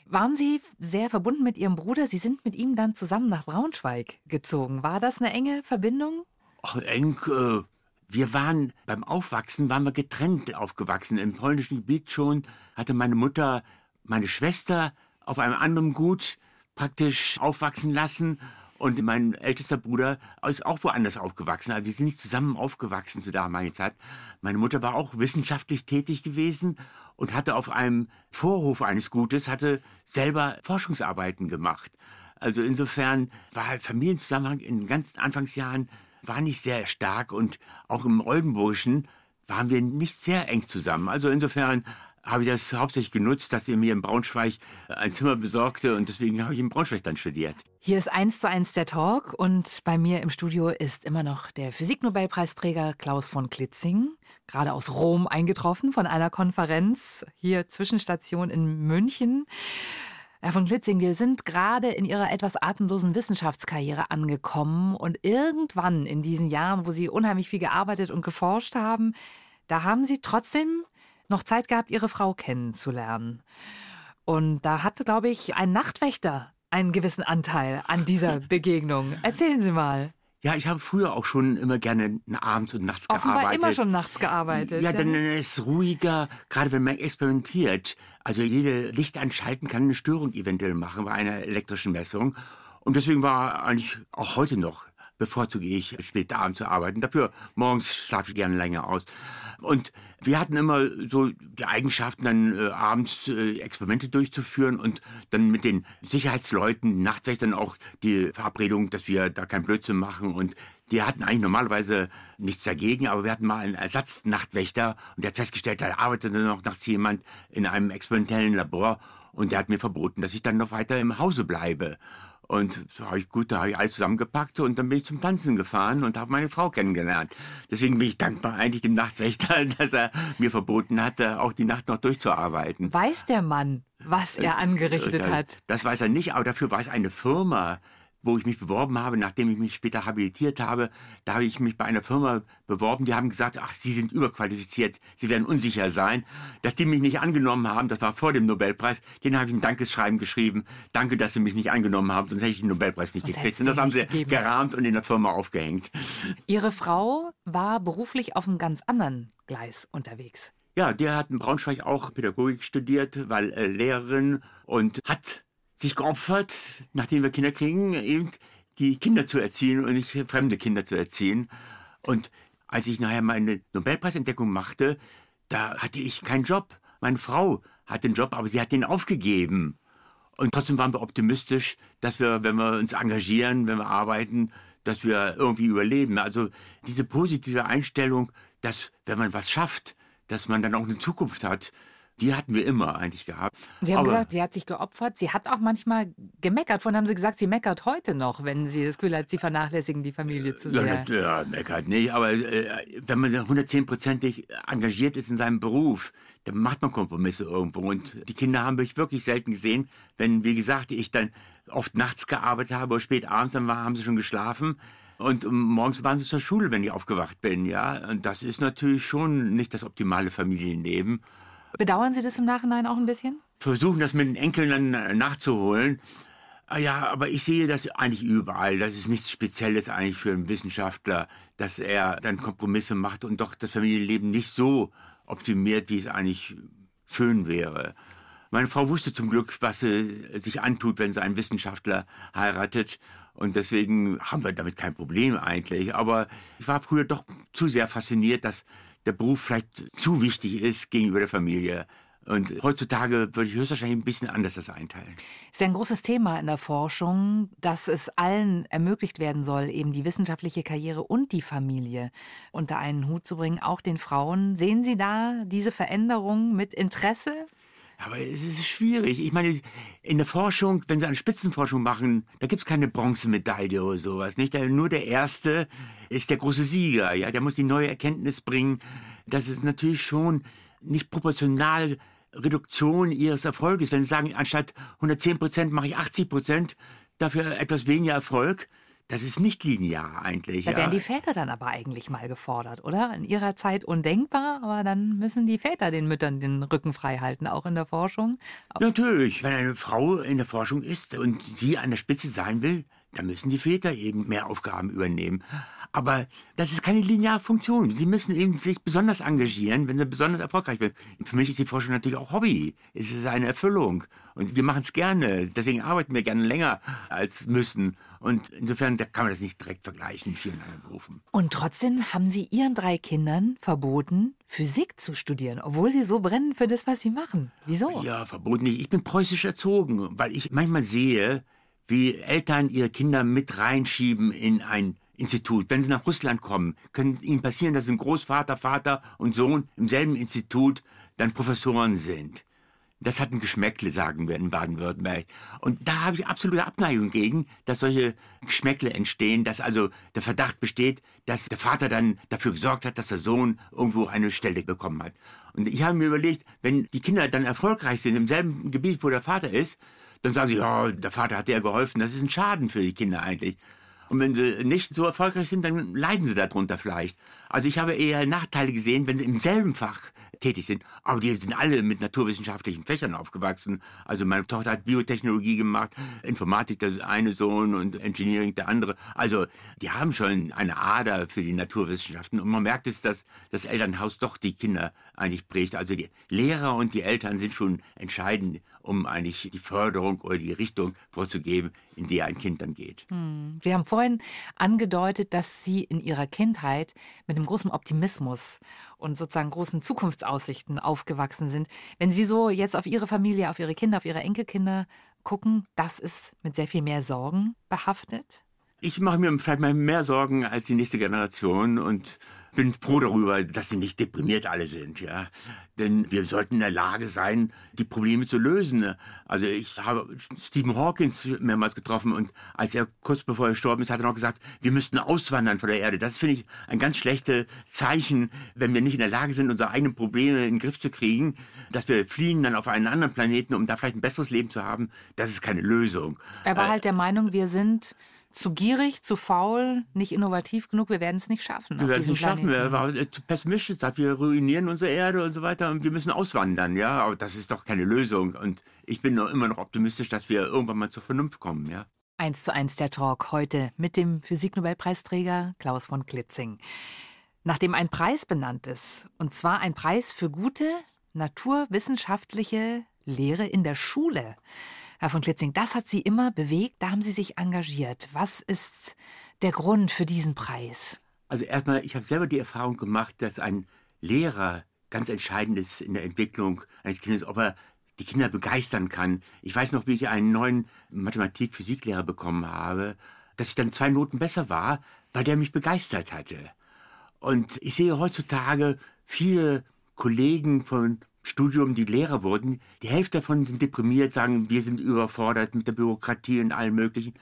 Waren Sie sehr verbunden mit Ihrem Bruder? Sie sind mit ihm dann zusammen nach Braunschweig gezogen. War das eine enge Verbindung? Ach, eng, äh, wir waren beim Aufwachsen, waren wir getrennt aufgewachsen. Im polnischen Gebiet schon hatte meine Mutter meine Schwester auf einem anderen Gut praktisch aufwachsen lassen. Und mein ältester Bruder ist auch woanders aufgewachsen. Also wir sind nicht zusammen aufgewachsen zu damaligen Zeit. Meine Mutter war auch wissenschaftlich tätig gewesen und hatte auf einem Vorhof eines Gutes, hatte selber Forschungsarbeiten gemacht. Also insofern war Familienzusammenhang in den ganzen Anfangsjahren war nicht sehr stark und auch im Oldenburgischen waren wir nicht sehr eng zusammen. Also insofern habe ich das hauptsächlich genutzt, dass ihr mir in Braunschweig ein Zimmer besorgte und deswegen habe ich in Braunschweig dann studiert. Hier ist eins zu eins der Talk und bei mir im Studio ist immer noch der Physiknobelpreisträger Klaus von Klitzing, gerade aus Rom eingetroffen von einer Konferenz, hier Zwischenstation in München. Herr von Klitzing, wir sind gerade in Ihrer etwas atemlosen Wissenschaftskarriere angekommen und irgendwann in diesen Jahren, wo Sie unheimlich viel gearbeitet und geforscht haben, da haben Sie trotzdem noch Zeit gehabt, Ihre Frau kennenzulernen. Und da hatte, glaube ich, ein Nachtwächter einen gewissen Anteil an dieser Begegnung. Erzählen Sie mal. Ja, ich habe früher auch schon immer gerne abends und nachts Offenbar gearbeitet. immer schon nachts gearbeitet. Ja, dann ist es ruhiger, gerade wenn man experimentiert. Also jede Licht anschalten kann eine Störung eventuell machen bei einer elektrischen Messung. Und deswegen war eigentlich auch heute noch bevorzuge ich spät abends zu arbeiten. Dafür morgens schlafe ich gerne länger aus. Und wir hatten immer so die Eigenschaften, dann äh, abends äh, Experimente durchzuführen und dann mit den Sicherheitsleuten, Nachtwächtern auch die Verabredung, dass wir da kein Blödsinn machen und die hatten eigentlich normalerweise nichts dagegen, aber wir hatten mal einen Ersatznachtwächter und der hat festgestellt, da arbeitete noch nachts jemand in einem experimentellen Labor und der hat mir verboten, dass ich dann noch weiter im Hause bleibe. Und da habe ich gut, da habe ich alles zusammengepackt und dann bin ich zum Tanzen gefahren und habe meine Frau kennengelernt. Deswegen bin ich dankbar eigentlich dem Nachtwächter, dass er mir verboten hatte, auch die Nacht noch durchzuarbeiten. Weiß der Mann, was er angerichtet hat? Das weiß er nicht, aber dafür war es eine Firma, wo ich mich beworben habe, nachdem ich mich später habilitiert habe, da habe ich mich bei einer Firma beworben, die haben gesagt, ach, Sie sind überqualifiziert, Sie werden unsicher sein. Dass die mich nicht angenommen haben, das war vor dem Nobelpreis, den habe ich ein Dankesschreiben geschrieben. Danke, dass Sie mich nicht angenommen haben, sonst hätte ich den Nobelpreis nicht sonst gekriegt. Und das haben sie gegeben. gerahmt und in der Firma aufgehängt. Ihre Frau war beruflich auf einem ganz anderen Gleis unterwegs. Ja, der hat in Braunschweig auch Pädagogik studiert, weil äh, Lehrerin und hat sich geopfert, nachdem wir Kinder kriegen, eben die Kinder zu erziehen und nicht fremde Kinder zu erziehen. Und als ich nachher meine Nobelpreisentdeckung machte, da hatte ich keinen Job. Meine Frau hat den Job, aber sie hat den aufgegeben. Und trotzdem waren wir optimistisch, dass wir, wenn wir uns engagieren, wenn wir arbeiten, dass wir irgendwie überleben. Also diese positive Einstellung, dass wenn man was schafft, dass man dann auch eine Zukunft hat, die hatten wir immer eigentlich gehabt. Sie haben Aber gesagt, sie hat sich geopfert. Sie hat auch manchmal gemeckert. Vorhin haben Sie gesagt, sie meckert heute noch, wenn sie das Gefühl hat, sie vernachlässigen die Familie zu sehr. Ja, ja meckert nicht. Aber äh, wenn man 110-prozentig engagiert ist in seinem Beruf, dann macht man Kompromisse irgendwo. Und die Kinder haben mich wirklich selten gesehen. Wenn, wie gesagt, ich dann oft nachts gearbeitet habe oder spät abends, dann war, haben sie schon geschlafen. Und morgens waren sie zur Schule, wenn ich aufgewacht bin, ja. Und das ist natürlich schon nicht das optimale Familienleben. Bedauern Sie das im Nachhinein auch ein bisschen? Versuchen das mit den Enkeln dann äh, nachzuholen. Ah ja, aber ich sehe das eigentlich überall. Das ist nichts Spezielles eigentlich für einen Wissenschaftler, dass er dann Kompromisse macht und doch das Familienleben nicht so optimiert, wie es eigentlich schön wäre. Meine Frau wusste zum Glück, was sie sich antut, wenn sie einen Wissenschaftler heiratet. Und deswegen haben wir damit kein Problem eigentlich. Aber ich war früher doch zu sehr fasziniert, dass der Beruf vielleicht zu wichtig ist gegenüber der Familie. Und heutzutage würde ich höchstwahrscheinlich ein bisschen anders das einteilen. Es ist ja ein großes Thema in der Forschung, dass es allen ermöglicht werden soll, eben die wissenschaftliche Karriere und die Familie unter einen Hut zu bringen, auch den Frauen. Sehen Sie da diese Veränderung mit Interesse? Aber es ist schwierig. Ich meine, in der Forschung, wenn Sie eine Spitzenforschung machen, da gibt es keine Bronzemedaille oder sowas. Nicht? Nur der Erste ist der große Sieger. Ja? Der muss die neue Erkenntnis bringen. Das ist natürlich schon nicht proportional Reduktion ihres Erfolges. Wenn Sie sagen, anstatt 110 Prozent mache ich 80 Prozent, dafür etwas weniger Erfolg, das ist nicht linear eigentlich. Da ja. werden die Väter dann aber eigentlich mal gefordert, oder? In ihrer Zeit undenkbar, aber dann müssen die Väter den Müttern den Rücken frei halten, auch in der Forschung. Natürlich, wenn eine Frau in der Forschung ist und sie an der Spitze sein will, dann müssen die Väter eben mehr Aufgaben übernehmen. Aber das ist keine lineare Funktion. Sie müssen eben sich besonders engagieren, wenn sie besonders erfolgreich werden. Für mich ist die Forschung natürlich auch Hobby. Es ist eine Erfüllung. Und wir machen es gerne. Deswegen arbeiten wir gerne länger als müssen. Und insofern kann man das nicht direkt vergleichen mit vielen anderen Berufen. Und trotzdem haben Sie Ihren drei Kindern verboten, Physik zu studieren, obwohl sie so brennen für das, was sie machen. Wieso? Ja, verboten nicht. Ich bin preußisch erzogen, weil ich manchmal sehe, wie Eltern ihre Kinder mit reinschieben in ein Institut. Wenn sie nach Russland kommen, kann es ihnen passieren, dass ein Großvater, Vater und Sohn im selben Institut dann Professoren sind. Das hat ein Geschmäckle, sagen wir in Baden-Württemberg. Und da habe ich absolute Abneigung gegen, dass solche Geschmäckle entstehen, dass also der Verdacht besteht, dass der Vater dann dafür gesorgt hat, dass der Sohn irgendwo eine Stelle bekommen hat. Und ich habe mir überlegt, wenn die Kinder dann erfolgreich sind im selben Gebiet, wo der Vater ist, dann sagen sie, ja, der Vater hat dir geholfen. Das ist ein Schaden für die Kinder eigentlich. Und wenn sie nicht so erfolgreich sind, dann leiden sie darunter vielleicht. Also ich habe eher Nachteile gesehen, wenn sie im selben Fach tätig sind. Aber die sind alle mit naturwissenschaftlichen Fächern aufgewachsen. Also meine Tochter hat Biotechnologie gemacht, Informatik ist eine Sohn und Engineering der andere. Also die haben schon eine Ader für die Naturwissenschaften. Und man merkt es, dass das Elternhaus doch die Kinder eigentlich prägt. Also die Lehrer und die Eltern sind schon entscheidend, um eigentlich die Förderung oder die Richtung vorzugeben, in die ein Kind dann geht. Hm. Wir haben vorhin angedeutet, dass Sie in Ihrer Kindheit mit einem großen Optimismus und sozusagen großen Zukunftsaussichten aufgewachsen sind. Wenn Sie so jetzt auf Ihre Familie, auf Ihre Kinder, auf Ihre Enkelkinder gucken, das ist mit sehr viel mehr Sorgen behaftet? Ich mache mir vielleicht mal mehr Sorgen als die nächste Generation und bin froh darüber, dass sie nicht deprimiert alle sind, ja. Denn wir sollten in der Lage sein, die Probleme zu lösen. Also ich habe Stephen Hawkins mehrmals getroffen und als er kurz bevor er gestorben ist, hat er noch gesagt, wir müssten auswandern von der Erde. Das finde ich ein ganz schlechtes Zeichen, wenn wir nicht in der Lage sind, unsere eigenen Probleme in den Griff zu kriegen, dass wir fliehen dann auf einen anderen Planeten, um da vielleicht ein besseres Leben zu haben. Das ist keine Lösung. Er war äh, halt der Meinung, wir sind zu gierig, zu faul, nicht innovativ genug, wir werden es nicht schaffen. Wir werden es nicht schaffen, wir war zu pessimistisch, sagt, wir ruinieren unsere Erde und so weiter und wir müssen auswandern, ja, aber das ist doch keine Lösung und ich bin immer noch optimistisch, dass wir irgendwann mal zur Vernunft kommen, ja. Eins zu eins der Talk heute mit dem Physiknobelpreisträger Klaus von Klitzing. Nachdem ein Preis benannt ist, und zwar ein Preis für gute naturwissenschaftliche Lehre in der Schule. Herr von Klitzing, das hat Sie immer bewegt, da haben Sie sich engagiert. Was ist der Grund für diesen Preis? Also erstmal, ich habe selber die Erfahrung gemacht, dass ein Lehrer ganz entscheidend ist in der Entwicklung eines Kindes, ob er die Kinder begeistern kann. Ich weiß noch, wie ich einen neuen Mathematik-Physiklehrer bekommen habe, dass ich dann zwei Noten besser war, weil der mich begeistert hatte. Und ich sehe heutzutage viele Kollegen von Studium, die Lehrer wurden, die Hälfte davon sind deprimiert, sagen, wir sind überfordert mit der Bürokratie und allem Möglichen.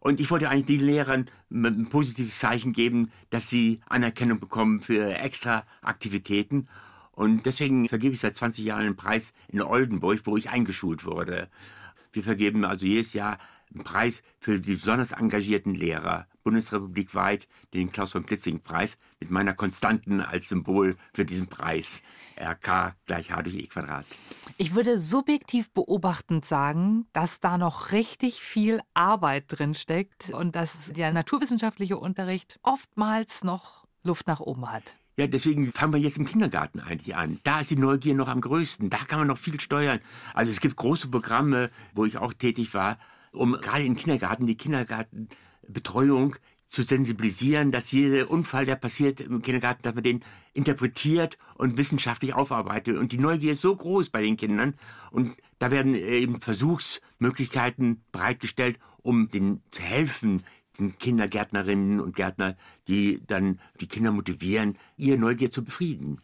Und ich wollte eigentlich den Lehrern ein positives Zeichen geben, dass sie Anerkennung bekommen für extra Aktivitäten. Und deswegen vergebe ich seit 20 Jahren einen Preis in Oldenburg, wo ich eingeschult wurde. Wir vergeben also jedes Jahr Preis für die besonders engagierten Lehrer bundesrepublikweit den Klaus von Klitzing-Preis mit meiner Konstanten als Symbol für diesen Preis. RK gleich H durch E Quadrat. Ich würde subjektiv beobachtend sagen, dass da noch richtig viel Arbeit drin steckt und dass der naturwissenschaftliche Unterricht oftmals noch Luft nach oben hat. Ja, deswegen fangen wir jetzt im Kindergarten eigentlich an. Da ist die Neugier noch am größten. Da kann man noch viel steuern. Also es gibt große Programme, wo ich auch tätig war, um gerade im Kindergarten die Kindergartenbetreuung zu sensibilisieren, dass jeder Unfall, der passiert im Kindergarten, dass man den interpretiert und wissenschaftlich aufarbeitet. Und die Neugier ist so groß bei den Kindern. Und da werden eben Versuchsmöglichkeiten bereitgestellt, um denen zu helfen, sind Kindergärtnerinnen und Gärtner, die dann die Kinder motivieren, ihr Neugier zu befrieden.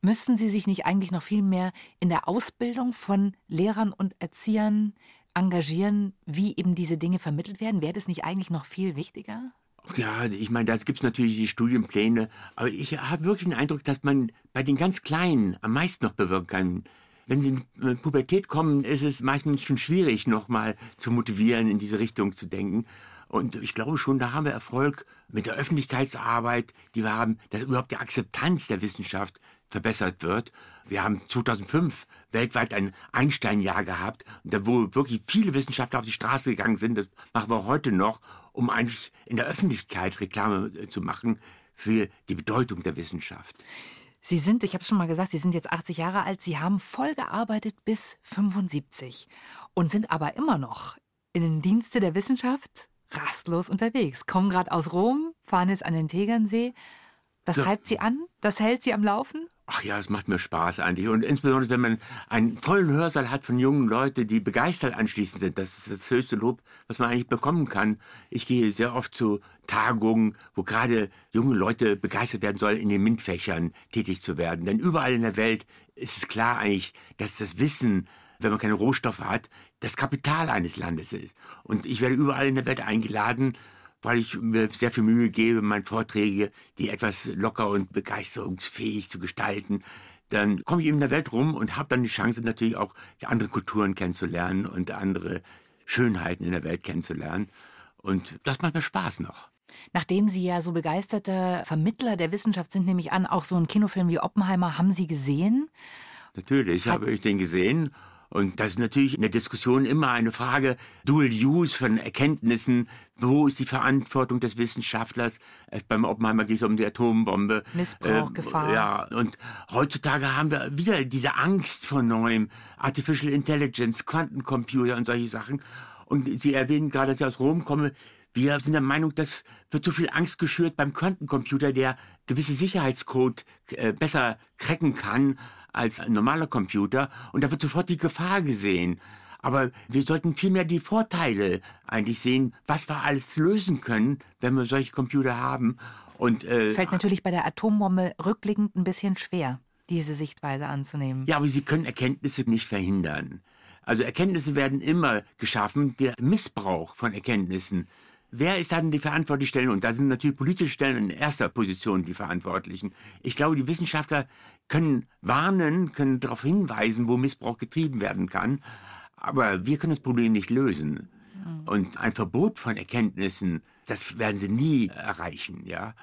Müssten Sie sich nicht eigentlich noch viel mehr in der Ausbildung von Lehrern und Erziehern engagieren, wie eben diese Dinge vermittelt werden? Wäre das nicht eigentlich noch viel wichtiger? Ja, ich meine, da gibt es natürlich die Studienpläne, aber ich habe wirklich den Eindruck, dass man bei den ganz Kleinen am meisten noch bewirken kann. Wenn sie in Pubertät kommen, ist es meistens schon schwierig, nochmal zu motivieren, in diese Richtung zu denken. Und ich glaube schon, da haben wir Erfolg mit der Öffentlichkeitsarbeit, die wir haben, dass überhaupt die Akzeptanz der Wissenschaft verbessert wird. Wir haben 2005 weltweit ein Einstein-Jahr gehabt, wo wirklich viele Wissenschaftler auf die Straße gegangen sind. Das machen wir heute noch, um eigentlich in der Öffentlichkeit Reklame äh, zu machen für die Bedeutung der Wissenschaft. Sie sind, ich habe es schon mal gesagt, Sie sind jetzt 80 Jahre alt. Sie haben voll gearbeitet bis 75 und sind aber immer noch in den Dienste der Wissenschaft rastlos unterwegs. Kommen gerade aus Rom, fahren jetzt an den Tegernsee. Das treibt Sie an? Das hält Sie am Laufen? Ach ja, es macht mir Spaß eigentlich. Und insbesondere, wenn man einen vollen Hörsaal hat von jungen Leuten, die begeistert anschließend sind. Das ist das höchste Lob, was man eigentlich bekommen kann. Ich gehe sehr oft zu Tagungen, wo gerade junge Leute begeistert werden sollen, in den MINT-Fächern tätig zu werden. Denn überall in der Welt ist es klar eigentlich, dass das Wissen, wenn man keine Rohstoffe hat, das Kapital eines Landes ist. Und ich werde überall in der Welt eingeladen, weil ich mir sehr viel Mühe gebe, meine Vorträge, die etwas locker und begeisterungsfähig zu gestalten. Dann komme ich in der Welt rum und habe dann die Chance natürlich auch andere Kulturen kennenzulernen und andere Schönheiten in der Welt kennenzulernen. Und das macht mir Spaß noch. Nachdem Sie ja so begeisterter Vermittler der Wissenschaft sind, nehme ich an, auch so einen Kinofilm wie Oppenheimer haben Sie gesehen? Natürlich habe ich den gesehen und das ist natürlich in der Diskussion immer eine Frage, Dual Use von Erkenntnissen. Wo ist die Verantwortung des Wissenschaftlers? Beim Oppenheimer geht es um die Atombombe. Missbrauch, äh, Gefahr. Ja, und heutzutage haben wir wieder diese Angst vor neuem. Artificial Intelligence, Quantencomputer und solche Sachen. Und Sie erwähnen gerade, dass ich aus Rom komme. Wir sind der Meinung, das wird so viel Angst geschürt beim Quantencomputer, der gewisse Sicherheitscode äh, besser cracken kann als ein normaler Computer und da wird sofort die Gefahr gesehen. Aber wir sollten vielmehr die Vorteile eigentlich sehen, was wir alles lösen können, wenn wir solche Computer haben. Und, äh, Fällt natürlich bei der Atombombe rückblickend ein bisschen schwer, diese Sichtweise anzunehmen. Ja, aber sie können Erkenntnisse nicht verhindern. Also Erkenntnisse werden immer geschaffen, der Missbrauch von Erkenntnissen Wer ist dann die verantwortlichen Stellen? Und da sind natürlich politische Stellen in erster Position die Verantwortlichen. Ich glaube, die Wissenschaftler können warnen, können darauf hinweisen, wo Missbrauch getrieben werden kann. Aber wir können das Problem nicht lösen. Mhm. Und ein Verbot von Erkenntnissen, das werden sie nie erreichen, ja.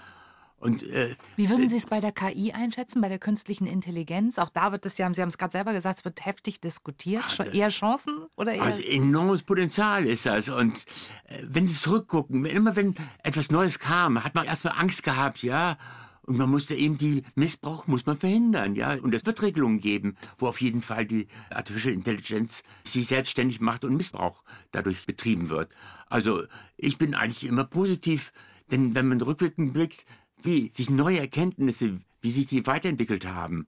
Und, äh, Wie würden Sie es bei der KI einschätzen, bei der künstlichen Intelligenz? Auch da wird es ja, Sie haben es gerade selber gesagt, es wird heftig diskutiert. Ach, eher Chancen oder eher? Also enormes Potenzial ist das. Und äh, wenn Sie zurückgucken, immer wenn etwas Neues kam, hat man erstmal Angst gehabt, ja. Und man musste eben die Missbrauch muss man verhindern, ja. Und es wird Regelungen geben, wo auf jeden Fall die Artificial Intelligence sich selbstständig macht und Missbrauch dadurch betrieben wird. Also ich bin eigentlich immer positiv, denn wenn man rückwirkend blickt, wie sich neue Erkenntnisse, wie sich die weiterentwickelt haben.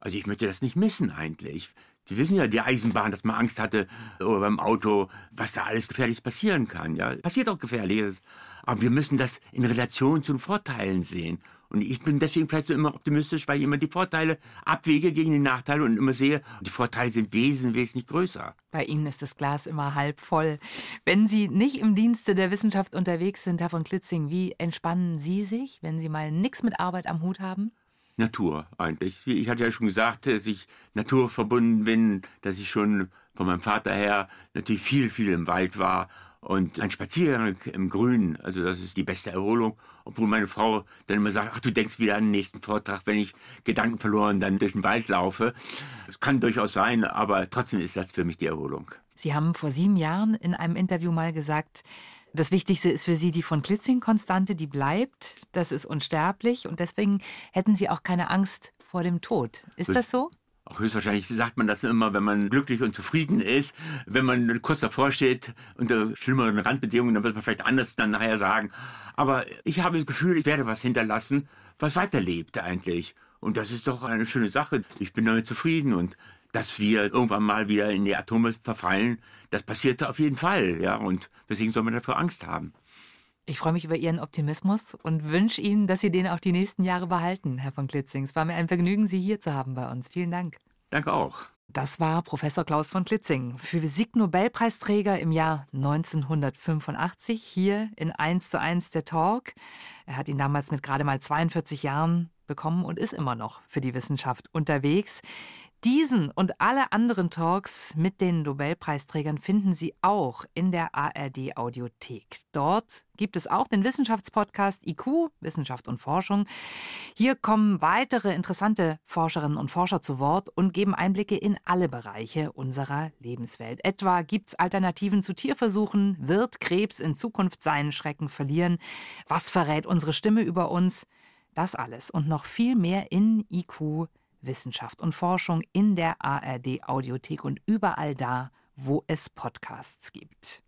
Also ich möchte das nicht missen eigentlich. Wir wissen ja, die Eisenbahn, dass man Angst hatte, oder beim Auto, was da alles Gefährliches passieren kann. Ja, passiert auch Gefährliches. Aber wir müssen das in Relation zu den Vorteilen sehen. Und ich bin deswegen vielleicht so immer optimistisch, weil ich immer die Vorteile abwege gegen die Nachteile und immer sehe, die Vorteile sind wesentlich größer. Bei Ihnen ist das Glas immer halb voll. Wenn Sie nicht im Dienste der Wissenschaft unterwegs sind, Herr von Klitzing, wie entspannen Sie sich, wenn Sie mal nichts mit Arbeit am Hut haben? Natur eigentlich. Ich hatte ja schon gesagt, dass ich naturverbunden bin, dass ich schon von meinem Vater her natürlich viel, viel im Wald war und ein Spaziergang im Grün, also das ist die beste Erholung. Obwohl meine Frau dann immer sagt, ach, du denkst wieder an den nächsten Vortrag, wenn ich Gedanken verloren dann durch den Wald laufe. Das kann durchaus sein, aber trotzdem ist das für mich die Erholung. Sie haben vor sieben Jahren in einem Interview mal gesagt, das Wichtigste ist für Sie die von Klitzing-Konstante, die bleibt. Das ist unsterblich und deswegen hätten Sie auch keine Angst vor dem Tod. Ist das so? Höchstwahrscheinlich sagt man das immer, wenn man glücklich und zufrieden ist. Wenn man kurz davor steht, unter schlimmeren Randbedingungen, dann wird man vielleicht anders dann nachher sagen. Aber ich habe das Gefühl, ich werde was hinterlassen, was weiterlebt eigentlich. Und das ist doch eine schöne Sache. Ich bin damit zufrieden und dass wir irgendwann mal wieder in die Atome verfallen, das passiert auf jeden Fall, ja. Und weswegen soll man dafür Angst haben? Ich freue mich über Ihren Optimismus und wünsche Ihnen, dass Sie den auch die nächsten Jahre behalten, Herr von Klitzing. Es war mir ein Vergnügen, Sie hier zu haben bei uns. Vielen Dank. Danke auch. Das war Professor Klaus von Klitzing, Physik-Nobelpreisträger im Jahr 1985, hier in 1 zu 1 der Talk. Er hat ihn damals mit gerade mal 42 Jahren bekommen und ist immer noch für die Wissenschaft unterwegs. Diesen und alle anderen Talks mit den Nobelpreisträgern finden Sie auch in der ARD Audiothek. Dort gibt es auch den Wissenschaftspodcast IQ, Wissenschaft und Forschung. Hier kommen weitere interessante Forscherinnen und Forscher zu Wort und geben Einblicke in alle Bereiche unserer Lebenswelt. Etwa gibt es Alternativen zu Tierversuchen? Wird Krebs in Zukunft seinen Schrecken verlieren? Was verrät unsere Stimme über uns? Das alles und noch viel mehr in IQ Wissenschaft und Forschung in der ARD Audiothek und überall da, wo es Podcasts gibt.